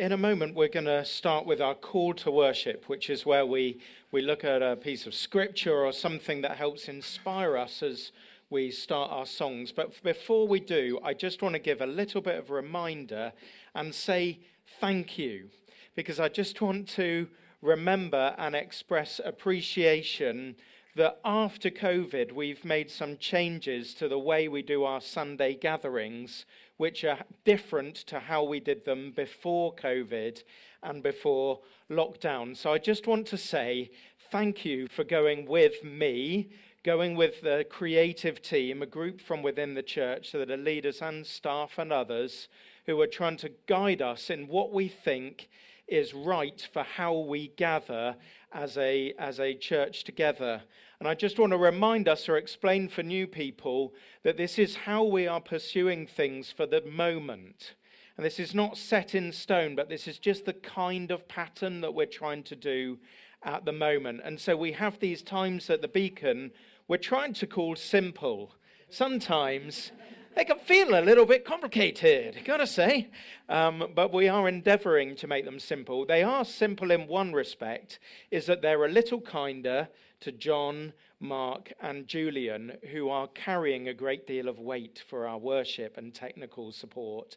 in a moment, we're going to start with our call to worship, which is where we, we look at a piece of scripture or something that helps inspire us as we start our songs. But before we do, I just want to give a little bit of a reminder and say thank you, because I just want to remember and express appreciation that after COVID, we've made some changes to the way we do our Sunday gatherings, which are different to how we did them before COVID and before lockdown. So I just want to say thank you for going with me, going with the creative team, a group from within the church so that are leaders and staff and others who are trying to guide us in what we think is right for how we gather as a, as a church together. And I just want to remind us or explain for new people that this is how we are pursuing things for the moment. And this is not set in stone, but this is just the kind of pattern that we're trying to do at the moment. And so we have these times at the beacon we're trying to call simple. Sometimes they can feel a little bit complicated, gotta say. Um, but we are endeavoring to make them simple. They are simple in one respect, is that they're a little kinder to John, Mark, and Julian, who are carrying a great deal of weight for our worship and technical support.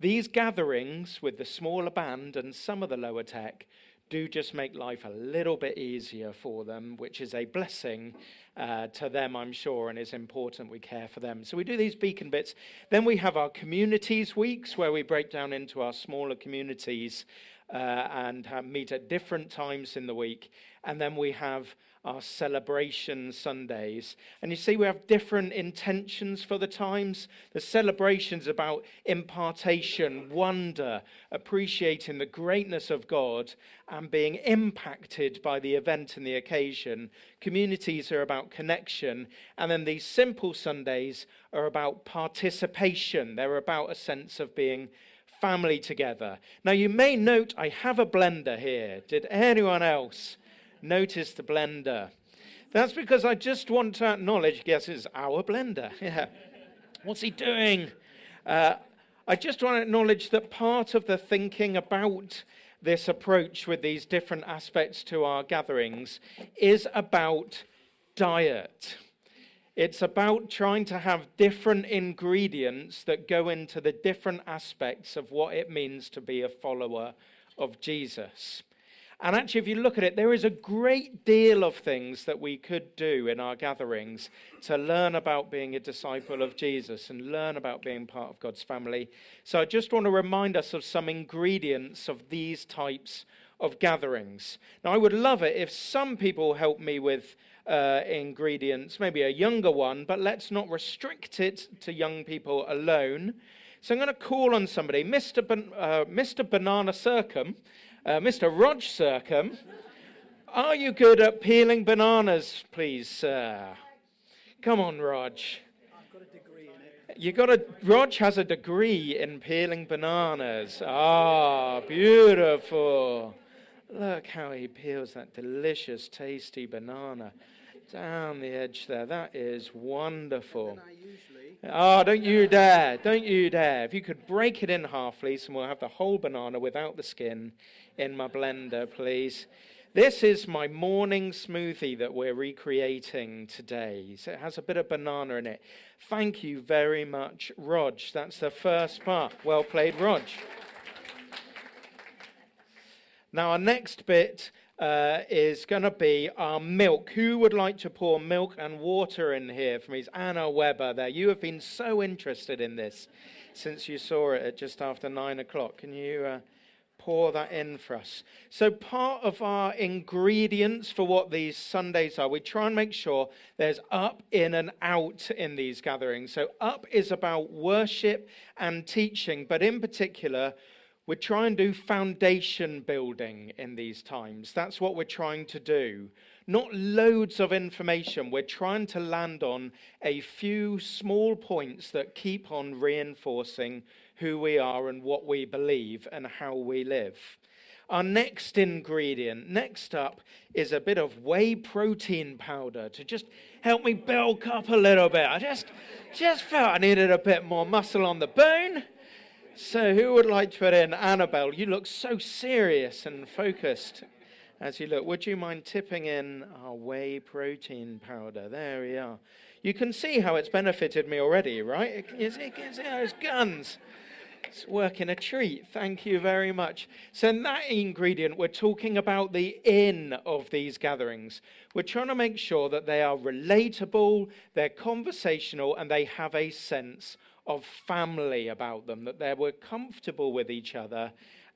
These gatherings with the smaller band and some of the lower tech do just make life a little bit easier for them, which is a blessing uh, to them, I'm sure, and it's important we care for them. So we do these beacon bits. Then we have our communities weeks where we break down into our smaller communities uh, and meet at different times in the week. And then we have our celebration Sundays. And you see, we have different intentions for the times. The celebration's about impartation, wonder, appreciating the greatness of God, and being impacted by the event and the occasion. Communities are about connection. And then these simple Sundays are about participation, they're about a sense of being family together. Now, you may note I have a blender here. Did anyone else? Notice the blender. That's because I just want to acknowledge, guess it's our blender. Yeah. What's he doing? Uh, I just want to acknowledge that part of the thinking about this approach with these different aspects to our gatherings is about diet. It's about trying to have different ingredients that go into the different aspects of what it means to be a follower of Jesus. And actually, if you look at it, there is a great deal of things that we could do in our gatherings to learn about being a disciple of Jesus and learn about being part of God's family. So I just want to remind us of some ingredients of these types of gatherings. Now, I would love it if some people help me with uh, ingredients, maybe a younger one, but let's not restrict it to young people alone. So I'm going to call on somebody, Mr. Ban- uh, Mr. Banana Circum. Uh, Mr. Rog Circum, are you good at peeling bananas, please, sir? Come on, Rog. I've got a degree in it. You got a Rog has a degree in peeling bananas. Ah, beautiful. Look how he peels that delicious, tasty banana down the edge there. That is wonderful. Oh, don't you dare. Don't you dare. If you could break it in half, please, and we'll have the whole banana without the skin in my blender, please. This is my morning smoothie that we're recreating today. So it has a bit of banana in it. Thank you very much, Rog. That's the first part. Well played, Rog. Now, our next bit uh, is going to be our milk. Who would like to pour milk and water in here for me? It's Anna Weber there. You have been so interested in this since you saw it at just after nine o'clock. Can you uh, pour that in for us? So, part of our ingredients for what these Sundays are, we try and make sure there's up, in, and out in these gatherings. So, up is about worship and teaching, but in particular, we try and do foundation building in these times. That's what we're trying to do. Not loads of information. We're trying to land on a few small points that keep on reinforcing who we are and what we believe and how we live. Our next ingredient, next up, is a bit of whey protein powder to just help me bulk up a little bit. I just, just felt I needed a bit more muscle on the bone. So, who would like to put in Annabelle? You look so serious and focused as you look. Would you mind tipping in our whey protein powder? There we are. You can see how it's benefited me already, right? See how it's guns. It's working a treat. Thank you very much. So, in that ingredient, we're talking about the in of these gatherings. We're trying to make sure that they are relatable, they're conversational, and they have a sense of family about them, that they were comfortable with each other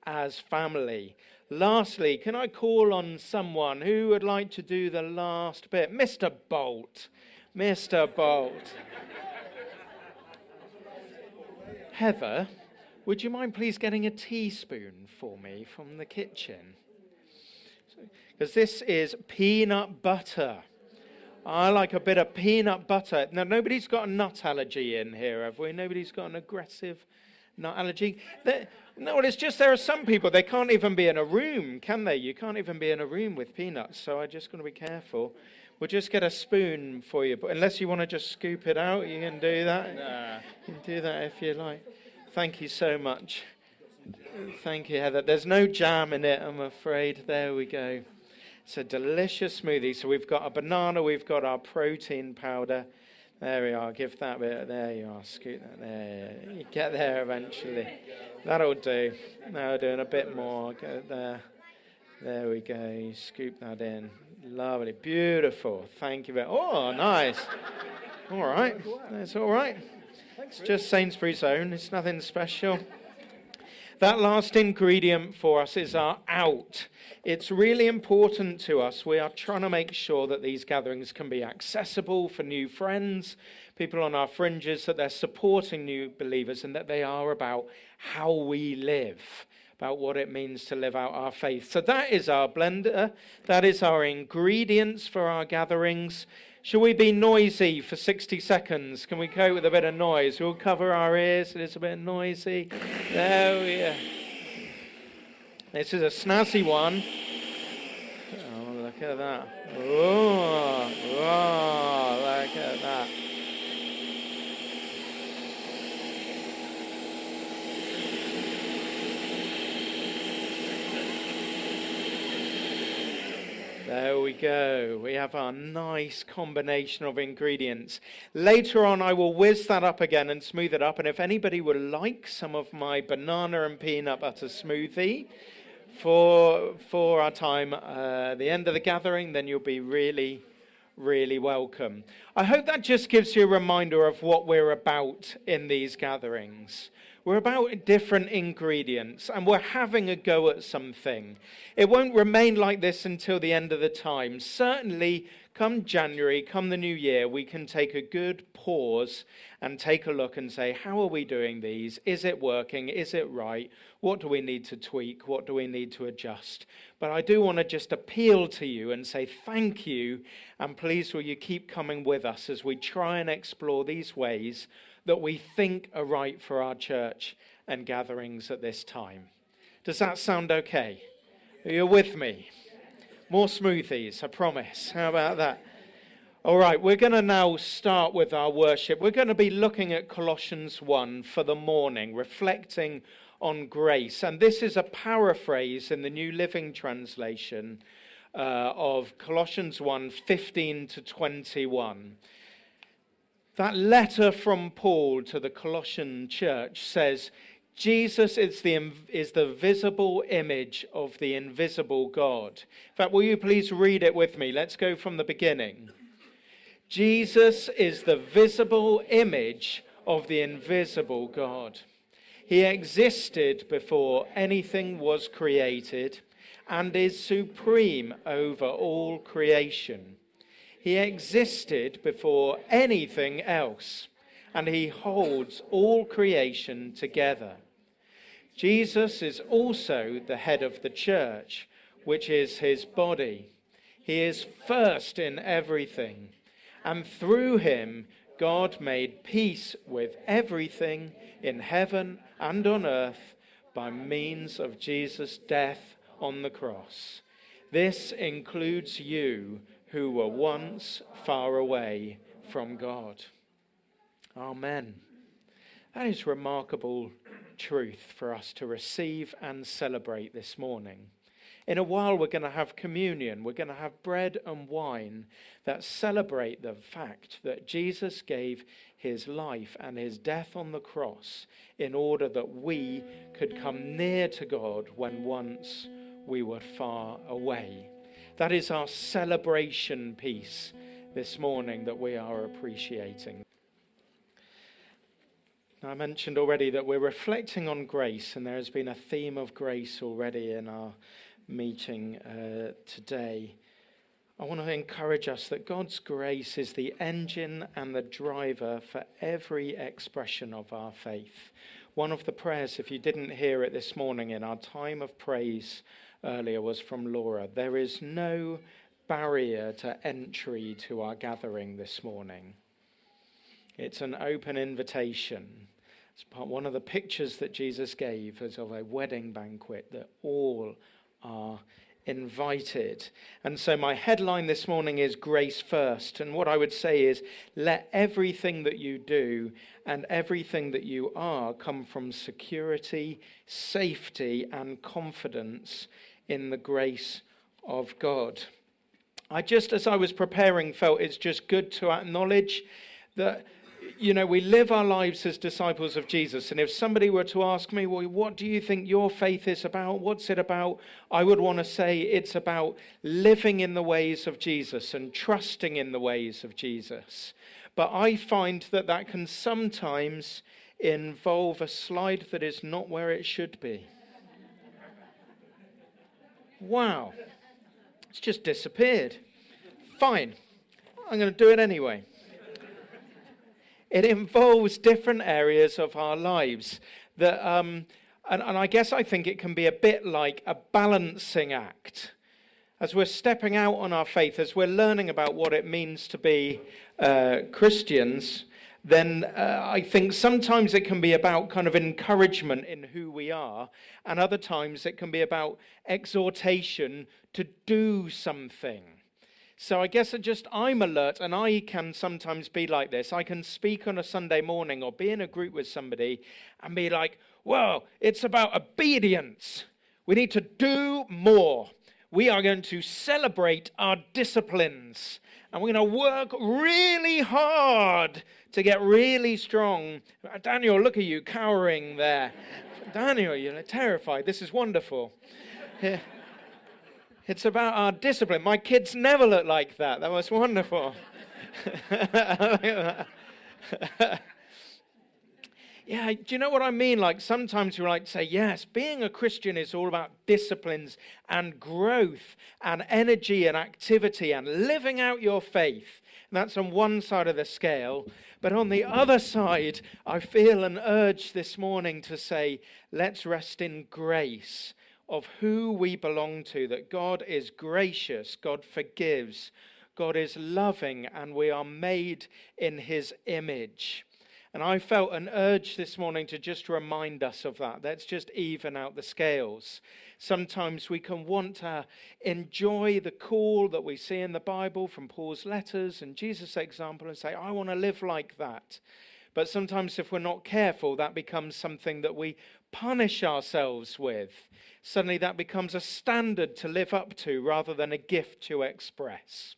as family. Lastly, can I call on someone who would like to do the last bit? Mr. Bolt. Mr. Bolt. Heather, would you mind please getting a teaspoon for me from the kitchen? Because this is peanut butter. I like a bit of peanut butter. Now, nobody's got a nut allergy in here, have we? Nobody's got an aggressive nut allergy. no, well, it's just there are some people, they can't even be in a room, can they? You can't even be in a room with peanuts, so I just got to be careful. We'll just get a spoon for you, but unless you want to just scoop it out, you can do that. Nah. You can do that if you like. Thank you so much. Thank you, Heather. There's no jam in it, I'm afraid. There we go. It's a delicious smoothie. So we've got a banana, we've got our protein powder. There we are. Give that bit. There you are. Scoot that there. You get there eventually. That'll do. Now we're doing a bit more. Go there. There we go. Scoop that in. Lovely. Beautiful. Thank you very Oh, nice. All right. That's all right. It's just Sainsbury's own. It's nothing special. That last ingredient for us is our out. It's really important to us. We are trying to make sure that these gatherings can be accessible for new friends, people on our fringes, that they're supporting new believers, and that they are about how we live, about what it means to live out our faith. So that is our blender, that is our ingredients for our gatherings. Shall we be noisy for 60 seconds? Can we cope with a bit of noise? We'll cover our ears. It's a bit noisy. There we are. This is a snazzy one. Oh, look at that. Oh, oh look at that. There we go. We have our nice combination of ingredients. Later on, I will whiz that up again and smooth it up. And if anybody would like some of my banana and peanut butter smoothie for, for our time uh, the end of the gathering, then you'll be really, really welcome. I hope that just gives you a reminder of what we're about in these gatherings. We're about different ingredients and we're having a go at something. It won't remain like this until the end of the time. Certainly, come January, come the new year, we can take a good pause and take a look and say, how are we doing these? Is it working? Is it right? What do we need to tweak? What do we need to adjust? But I do want to just appeal to you and say thank you, and please will you keep coming with us as we try and explore these ways that we think are right for our church and gatherings at this time. Does that sound okay? Are you with me? More smoothies, I promise. How about that? All right, we're going to now start with our worship. We're going to be looking at Colossians 1 for the morning, reflecting on grace. And this is a paraphrase in the New Living Translation uh, of Colossians 1 15 to 21. That letter from Paul to the Colossian church says, Jesus is the, is the visible image of the invisible God. In fact, will you please read it with me? Let's go from the beginning. Jesus is the visible image of the invisible God. He existed before anything was created and is supreme over all creation. He existed before anything else, and he holds all creation together. Jesus is also the head of the church, which is his body. He is first in everything, and through him, God made peace with everything in heaven and on earth by means of Jesus' death on the cross. This includes you who were once far away from God. Amen. That is remarkable truth for us to receive and celebrate this morning. In a while, we're going to have communion. We're going to have bread and wine that celebrate the fact that Jesus gave his life and his death on the cross in order that we could come near to God when once we were far away. That is our celebration piece this morning that we are appreciating. I mentioned already that we're reflecting on grace, and there has been a theme of grace already in our meeting uh, today. I want to encourage us that God's grace is the engine and the driver for every expression of our faith. One of the prayers, if you didn't hear it this morning in our time of praise earlier, was from Laura. There is no barrier to entry to our gathering this morning. It's an open invitation. It's part, one of the pictures that Jesus gave as of a wedding banquet that all are invited. And so my headline this morning is Grace First. And what I would say is let everything that you do and everything that you are come from security, safety, and confidence in the grace of God. I just, as I was preparing, felt it's just good to acknowledge that you know, we live our lives as disciples of Jesus. And if somebody were to ask me, well, what do you think your faith is about? What's it about? I would want to say it's about living in the ways of Jesus and trusting in the ways of Jesus. But I find that that can sometimes involve a slide that is not where it should be. Wow. It's just disappeared. Fine. I'm going to do it anyway. It involves different areas of our lives that, um, and, and I guess I think it can be a bit like a balancing act. As we're stepping out on our faith, as we're learning about what it means to be uh, Christians, then uh, I think sometimes it can be about kind of encouragement in who we are, and other times it can be about exhortation to do something. So I guess I just I'm alert, and I can sometimes be like this. I can speak on a Sunday morning or be in a group with somebody and be like, "Whoa, it's about obedience. We need to do more. We are going to celebrate our disciplines, and we're going to work really hard to get really strong." Uh, Daniel, look at you cowering there. Daniel, you're terrified. This is wonderful. It's about our discipline. My kids never look like that. That was wonderful. yeah, do you know what I mean? Like sometimes we like to say, yes, being a Christian is all about disciplines and growth and energy and activity and living out your faith. And that's on one side of the scale. But on the other side, I feel an urge this morning to say, let's rest in grace of who we belong to, that God is gracious, God forgives, God is loving, and we are made in his image. And I felt an urge this morning to just remind us of that. Let's just even out the scales. Sometimes we can want to enjoy the call that we see in the Bible from Paul's letters and Jesus' example and say, I want to live like that. But sometimes, if we're not careful, that becomes something that we punish ourselves with. Suddenly, that becomes a standard to live up to rather than a gift to express.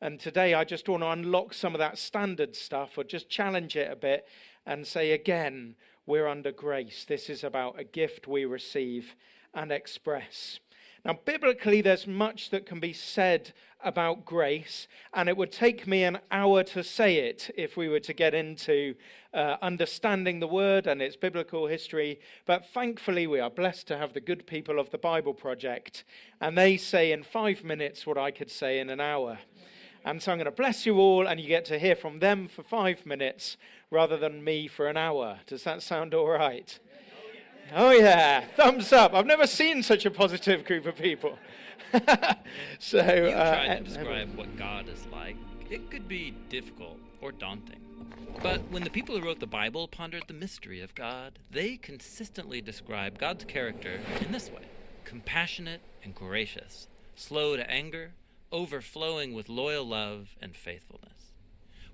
And today, I just want to unlock some of that standard stuff or just challenge it a bit and say again, we're under grace. This is about a gift we receive and express. Now, biblically, there's much that can be said about grace, and it would take me an hour to say it if we were to get into uh, understanding the word and its biblical history. But thankfully, we are blessed to have the good people of the Bible Project, and they say in five minutes what I could say in an hour. And so I'm going to bless you all, and you get to hear from them for five minutes rather than me for an hour. Does that sound all right? Oh, yeah. Thumbs up. I've never seen such a positive group of people. so, you uh, try to describe what God is like. It could be difficult or daunting. But when the people who wrote the Bible pondered the mystery of God, they consistently describe God's character in this way compassionate and gracious, slow to anger, overflowing with loyal love and faithfulness.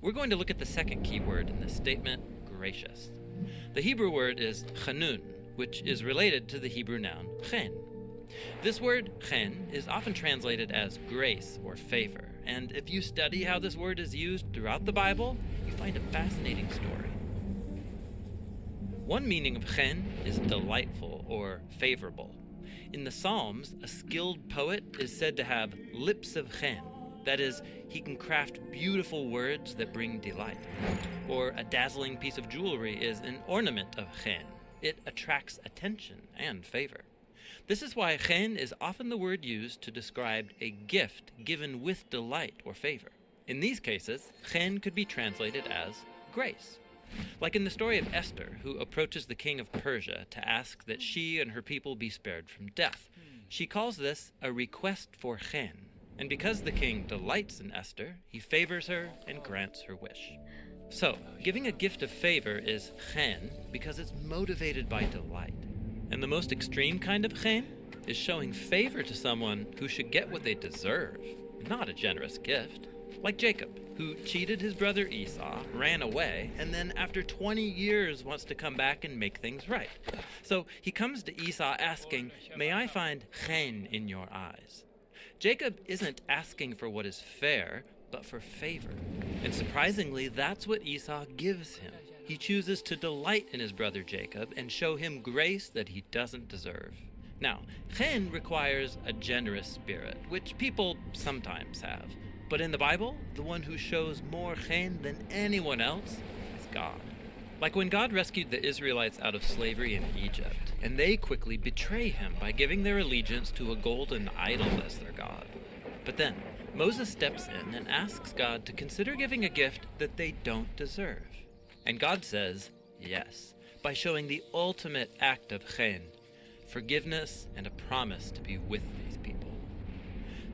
We're going to look at the second key word in this statement gracious. The Hebrew word is chanun, which is related to the Hebrew noun chen. This word chen is often translated as grace or favor, and if you study how this word is used throughout the Bible, you find a fascinating story. One meaning of chen is delightful or favorable. In the Psalms, a skilled poet is said to have lips of chen. That is, he can craft beautiful words that bring delight. Or a dazzling piece of jewelry is an ornament of chen. It attracts attention and favor. This is why chen is often the word used to describe a gift given with delight or favor. In these cases, chen could be translated as grace. Like in the story of Esther, who approaches the king of Persia to ask that she and her people be spared from death. She calls this a request for chen, and because the king delights in Esther, he favors her and grants her wish. So, giving a gift of favor is chen because it's motivated by delight. And the most extreme kind of chen is showing favor to someone who should get what they deserve, not a generous gift. Like Jacob, who cheated his brother Esau, ran away, and then after 20 years wants to come back and make things right. So he comes to Esau asking, May I find chen in your eyes? Jacob isn't asking for what is fair, but for favor. And surprisingly, that's what Esau gives him. He chooses to delight in his brother Jacob and show him grace that he doesn't deserve. Now, chen requires a generous spirit, which people sometimes have. But in the Bible, the one who shows more chen than anyone else is God. Like when God rescued the Israelites out of slavery in Egypt, and they quickly betray him by giving their allegiance to a golden idol as their God. But then, Moses steps in and asks God to consider giving a gift that they don't deserve. And God says yes, by showing the ultimate act of chen, forgiveness and a promise to be with people.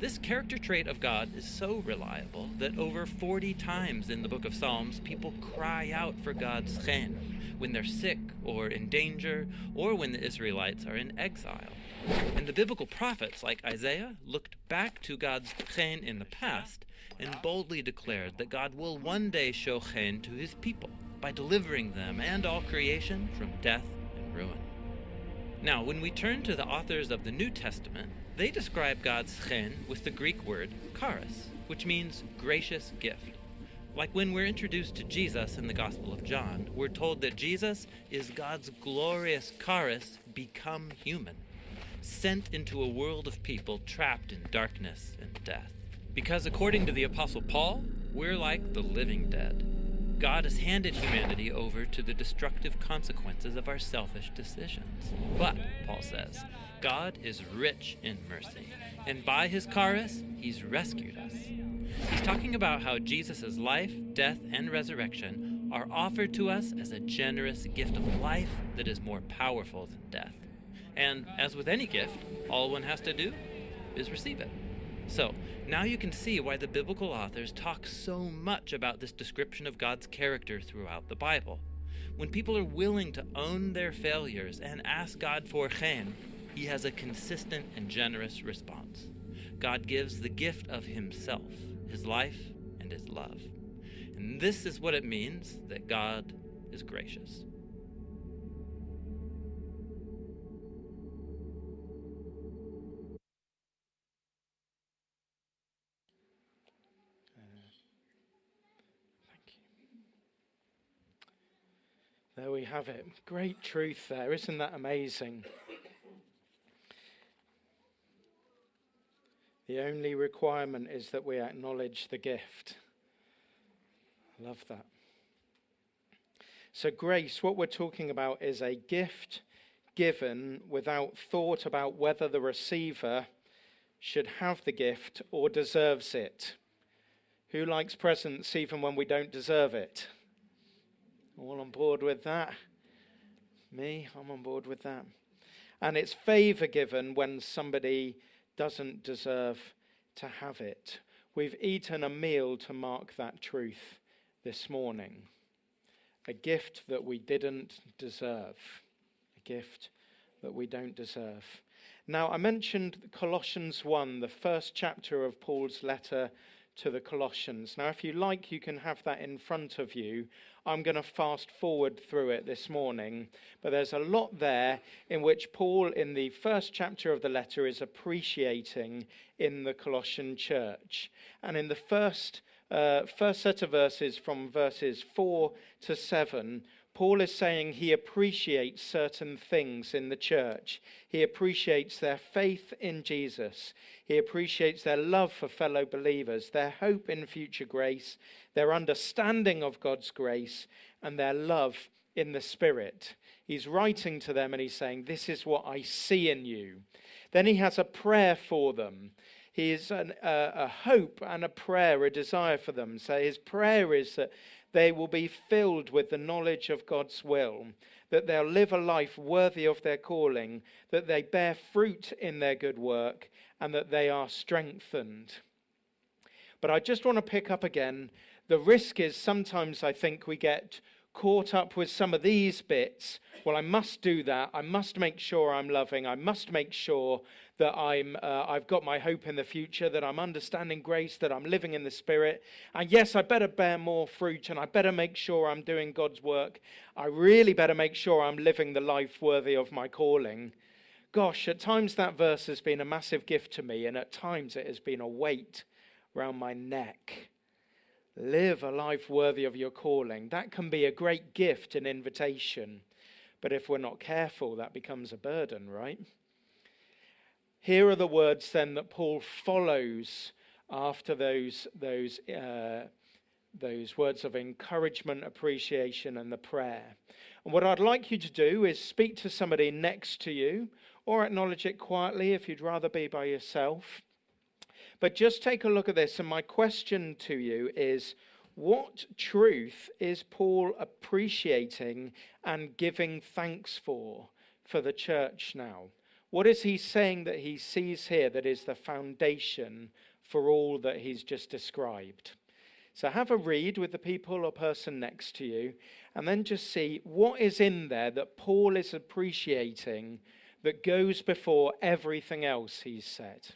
This character trait of God is so reliable that over 40 times in the book of Psalms, people cry out for God's chen when they're sick or in danger or when the Israelites are in exile. And the biblical prophets like Isaiah looked back to God's chen in the past and boldly declared that God will one day show chen to his people by delivering them and all creation from death and ruin. Now, when we turn to the authors of the New Testament, they describe God's chen with the Greek word charis, which means gracious gift. Like when we're introduced to Jesus in the Gospel of John, we're told that Jesus is God's glorious charis become human, sent into a world of people trapped in darkness and death. Because according to the Apostle Paul, we're like the living dead. God has handed humanity over to the destructive consequences of our selfish decisions. But, Paul says, God is rich in mercy, and by his charis, he's rescued us. He's talking about how Jesus' life, death, and resurrection are offered to us as a generous gift of life that is more powerful than death. And as with any gift, all one has to do is receive it. So, now you can see why the biblical authors talk so much about this description of God's character throughout the Bible. When people are willing to own their failures and ask God for chen, he has a consistent and generous response. God gives the gift of himself, his life, and his love. And this is what it means that God is gracious. There we have it. Great truth there. Isn't that amazing? The only requirement is that we acknowledge the gift. I Love that. So, grace, what we're talking about is a gift given without thought about whether the receiver should have the gift or deserves it. Who likes presents even when we don't deserve it? All on board with that? Me, I'm on board with that. And it's favor given when somebody doesn't deserve to have it. We've eaten a meal to mark that truth this morning. A gift that we didn't deserve. A gift that we don't deserve. Now, I mentioned Colossians 1, the first chapter of Paul's letter to the Colossians. Now, if you like, you can have that in front of you. I'm going to fast forward through it this morning, but there's a lot there in which Paul, in the first chapter of the letter, is appreciating in the Colossian church. And in the first, uh, first set of verses, from verses 4 to 7, Paul is saying he appreciates certain things in the church. He appreciates their faith in Jesus. He appreciates their love for fellow believers, their hope in future grace, their understanding of God's grace, and their love in the Spirit. He's writing to them and he's saying, This is what I see in you. Then he has a prayer for them. He has an, uh, a hope and a prayer, a desire for them. So his prayer is that they will be filled with the knowledge of God's will, that they'll live a life worthy of their calling, that they bear fruit in their good work, and that they are strengthened. But I just want to pick up again. The risk is sometimes I think we get caught up with some of these bits. Well, I must do that. I must make sure I'm loving. I must make sure that I'm, uh, I've got my hope in the future, that I'm understanding grace, that I'm living in the Spirit. And yes, I better bear more fruit and I better make sure I'm doing God's work. I really better make sure I'm living the life worthy of my calling. Gosh, at times that verse has been a massive gift to me, and at times it has been a weight round my neck. Live a life worthy of your calling. That can be a great gift and invitation. But if we're not careful, that becomes a burden, right? Here are the words then that Paul follows after those, those, uh, those words of encouragement, appreciation, and the prayer. And what I'd like you to do is speak to somebody next to you or acknowledge it quietly if you'd rather be by yourself. But just take a look at this. And my question to you is what truth is Paul appreciating and giving thanks for for the church now? What is he saying that he sees here that is the foundation for all that he's just described? So have a read with the people or person next to you, and then just see what is in there that Paul is appreciating that goes before everything else he's said.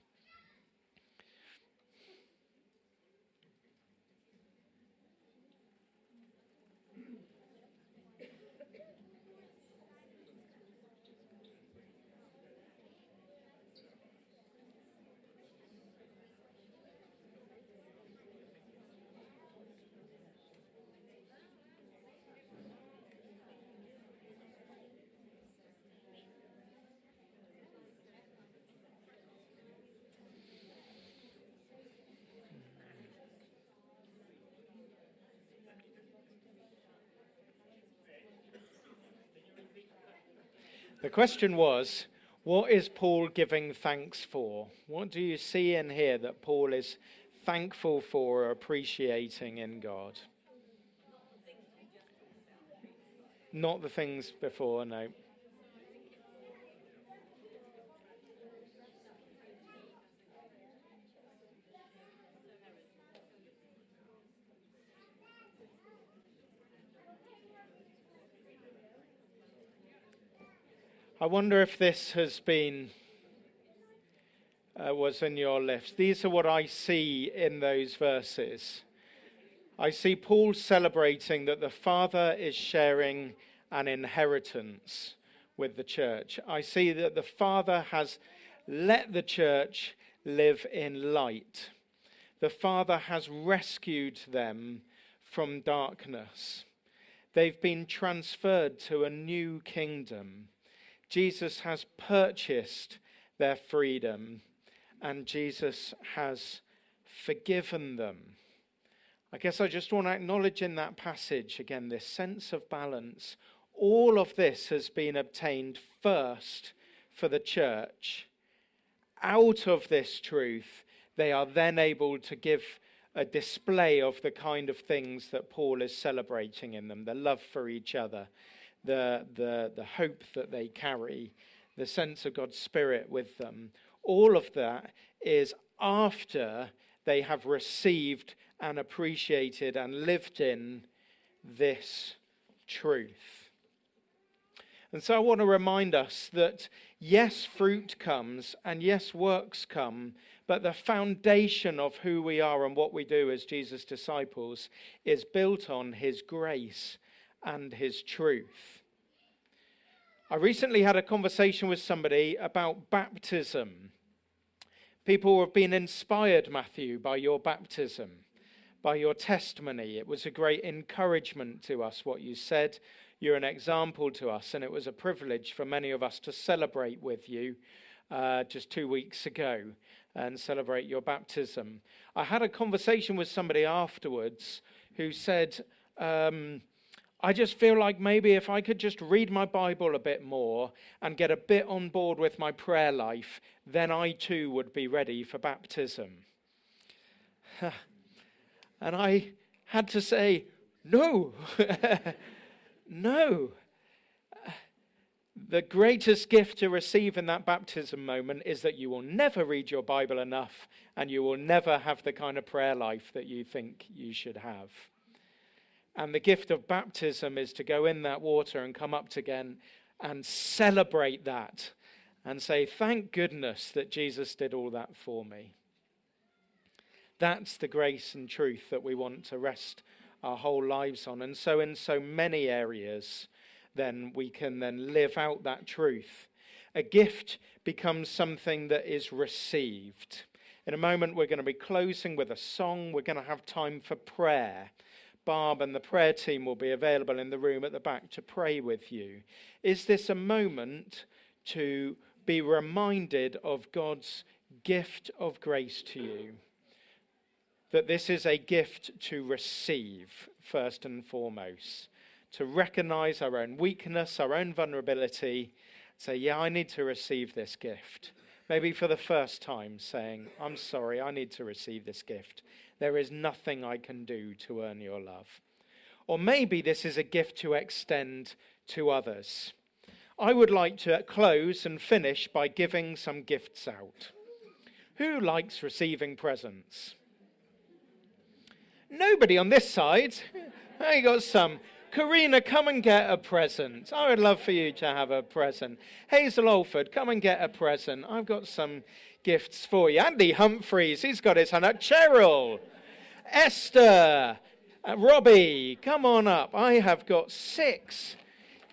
The question was, what is Paul giving thanks for? What do you see in here that Paul is thankful for or appreciating in God? Not the things before, no. I wonder if this has been, uh, was in your list. These are what I see in those verses. I see Paul celebrating that the Father is sharing an inheritance with the church. I see that the Father has let the church live in light. The Father has rescued them from darkness. They've been transferred to a new kingdom. Jesus has purchased their freedom and Jesus has forgiven them. I guess I just want to acknowledge in that passage again this sense of balance. All of this has been obtained first for the church. Out of this truth, they are then able to give a display of the kind of things that Paul is celebrating in them the love for each other, the, the, the hope that they carry, the sense of God's Spirit with them. All of that is after they have received and appreciated and lived in this truth. And so I want to remind us that Yes, fruit comes, and yes, works come, but the foundation of who we are and what we do as Jesus' disciples is built on his grace and his truth. I recently had a conversation with somebody about baptism. People have been inspired, Matthew, by your baptism, by your testimony. It was a great encouragement to us what you said. You're an example to us, and it was a privilege for many of us to celebrate with you uh, just two weeks ago and celebrate your baptism. I had a conversation with somebody afterwards who said, um, I just feel like maybe if I could just read my Bible a bit more and get a bit on board with my prayer life, then I too would be ready for baptism. and I had to say, no, no. The greatest gift to receive in that baptism moment is that you will never read your Bible enough and you will never have the kind of prayer life that you think you should have. And the gift of baptism is to go in that water and come up again and celebrate that and say, Thank goodness that Jesus did all that for me. That's the grace and truth that we want to rest our whole lives on. And so, in so many areas, then we can then live out that truth. A gift becomes something that is received. In a moment, we're going to be closing with a song. We're going to have time for prayer. Barb and the prayer team will be available in the room at the back to pray with you. Is this a moment to be reminded of God's gift of grace to you? That this is a gift to receive, first and foremost, to recognize our own weakness, our own vulnerability, say, Yeah, I need to receive this gift. Maybe for the first time, saying, I'm sorry, I need to receive this gift. There is nothing I can do to earn your love. Or maybe this is a gift to extend to others. I would like to close and finish by giving some gifts out. Who likes receiving presents? Nobody on this side. I got some. Karina, come and get a present. I would love for you to have a present. Hazel Olford, come and get a present. I've got some gifts for you. Andy Humphreys, he's got his hand up. Cheryl, Esther, uh, Robbie, come on up. I have got six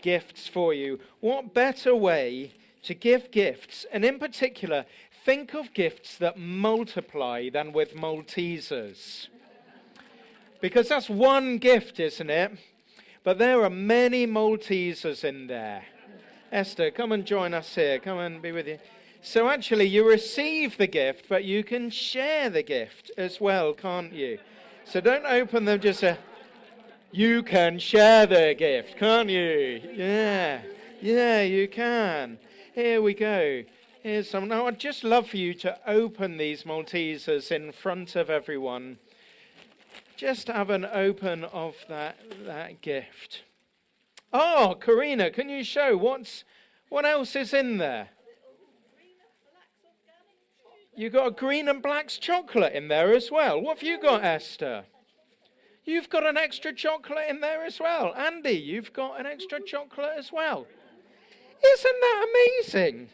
gifts for you. What better way to give gifts? And in particular, think of gifts that multiply than with Maltesers. Because that's one gift, isn't it? But there are many Maltesers in there. Esther, come and join us here. Come and be with you. So actually, you receive the gift, but you can share the gift as well, can't you? So don't open them just a. You can share the gift, can't you? Yeah, yeah, you can. Here we go. Here's some. Now, I'd just love for you to open these Maltesers in front of everyone. Just have an open of that, that gift. Oh, Karina, can you show what's what else is in there? You got a green and black's chocolate in there as well. What have you got, Esther? You've got an extra chocolate in there as well. Andy, you've got an extra chocolate as well. Isn't that amazing?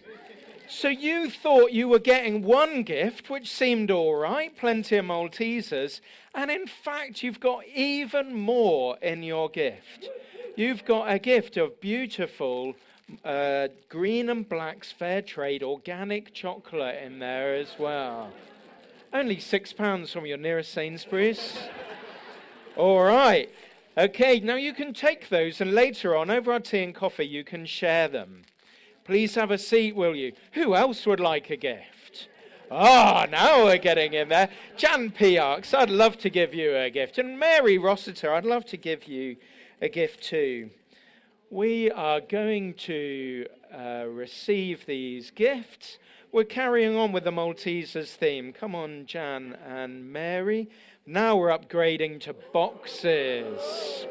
So you thought you were getting one gift, which seemed all right, plenty of Maltesers, and in fact, you've got even more in your gift. You've got a gift of beautiful uh, green and black's fair trade organic chocolate in there as well. Only six pounds from your nearest Sainsbury's. All right. Okay, now you can take those, and later on, over our tea and coffee, you can share them. Please have a seat, will you? Who else would like a gift? Ah, oh, now we're getting in there. Jan Piarks, I'd love to give you a gift. And Mary Rossiter, I'd love to give you a gift too we are going to uh, receive these gifts. We're carrying on with the Maltesers theme. Come on, Jan and Mary. Now we're upgrading to boxes.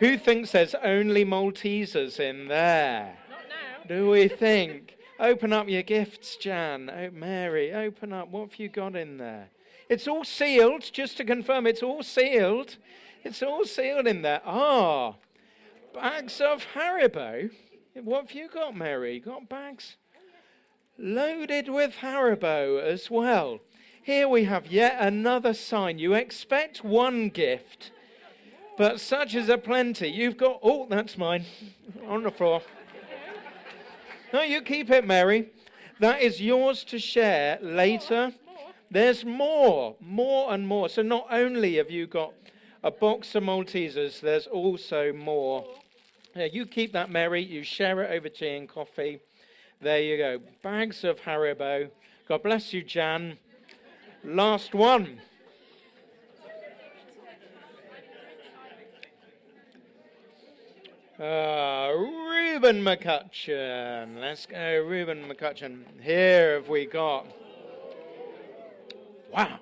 Who thinks there's only Maltesers in there? Not now. Do we think? Open up your gifts, Jan. Oh, Mary, open up. What have you got in there? It's all sealed, just to confirm, it's all sealed. It's all sealed in there. Ah, bags of Haribo. What have you got, Mary? Got bags? loaded with Haribo as well. Here we have yet another sign. You expect one gift, but such is a plenty. You've got, oh, that's mine on the floor. No, you keep it, Mary. That is yours to share later. There's more, more and more. So not only have you got a box of Maltesers, there's also more. Yeah, you keep that, Mary. You share it over tea and coffee. There you go. Bags of Haribo. God bless you, Jan. Last one. Uh, Reuben McCutcheon. Let's go, Reuben McCutcheon. Here have we got. Wow.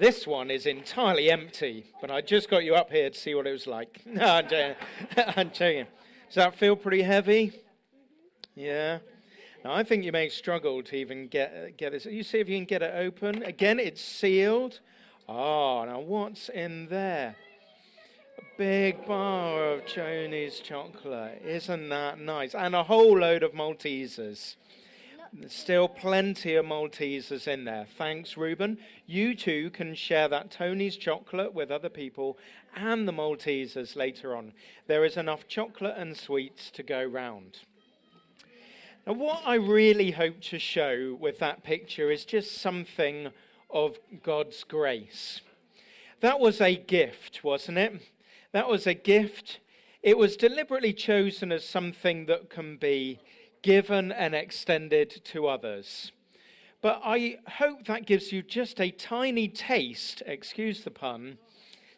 This one is entirely empty, but I just got you up here to see what it was like. No, I'm joking. I'm joking. Does that feel pretty heavy? Yeah. Now, I think you may struggle to even get, uh, get this. You see if you can get it open. Again, it's sealed. Oh, now what's in there? A big bar of Tony's chocolate. Isn't that nice? And a whole load of Maltesers. There's still plenty of Maltesers in there. Thanks, Reuben. You too can share that Tony's chocolate with other people and the Maltesers later on. There is enough chocolate and sweets to go round. Now, what I really hope to show with that picture is just something of God's grace. That was a gift, wasn't it? That was a gift. It was deliberately chosen as something that can be given and extended to others. But I hope that gives you just a tiny taste, excuse the pun,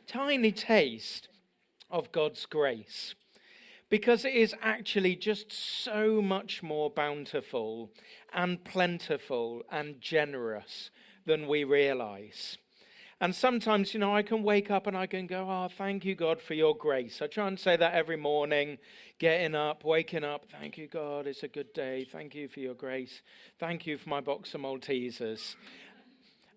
tiny taste of God's grace because it is actually just so much more bountiful and plentiful and generous than we realize. And sometimes, you know, I can wake up and I can go, Oh, thank you, God, for your grace. I try and say that every morning, getting up, waking up. Thank you, God, it's a good day. Thank you for your grace. Thank you for my box of Maltesers.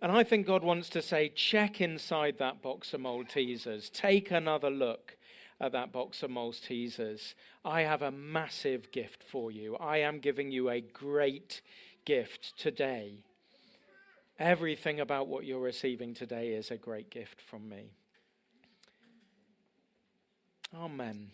And I think God wants to say, check inside that box of Maltesers. Take another look at that box of Maltesers. I have a massive gift for you. I am giving you a great gift today. Everything about what you're receiving today is a great gift from me. Amen.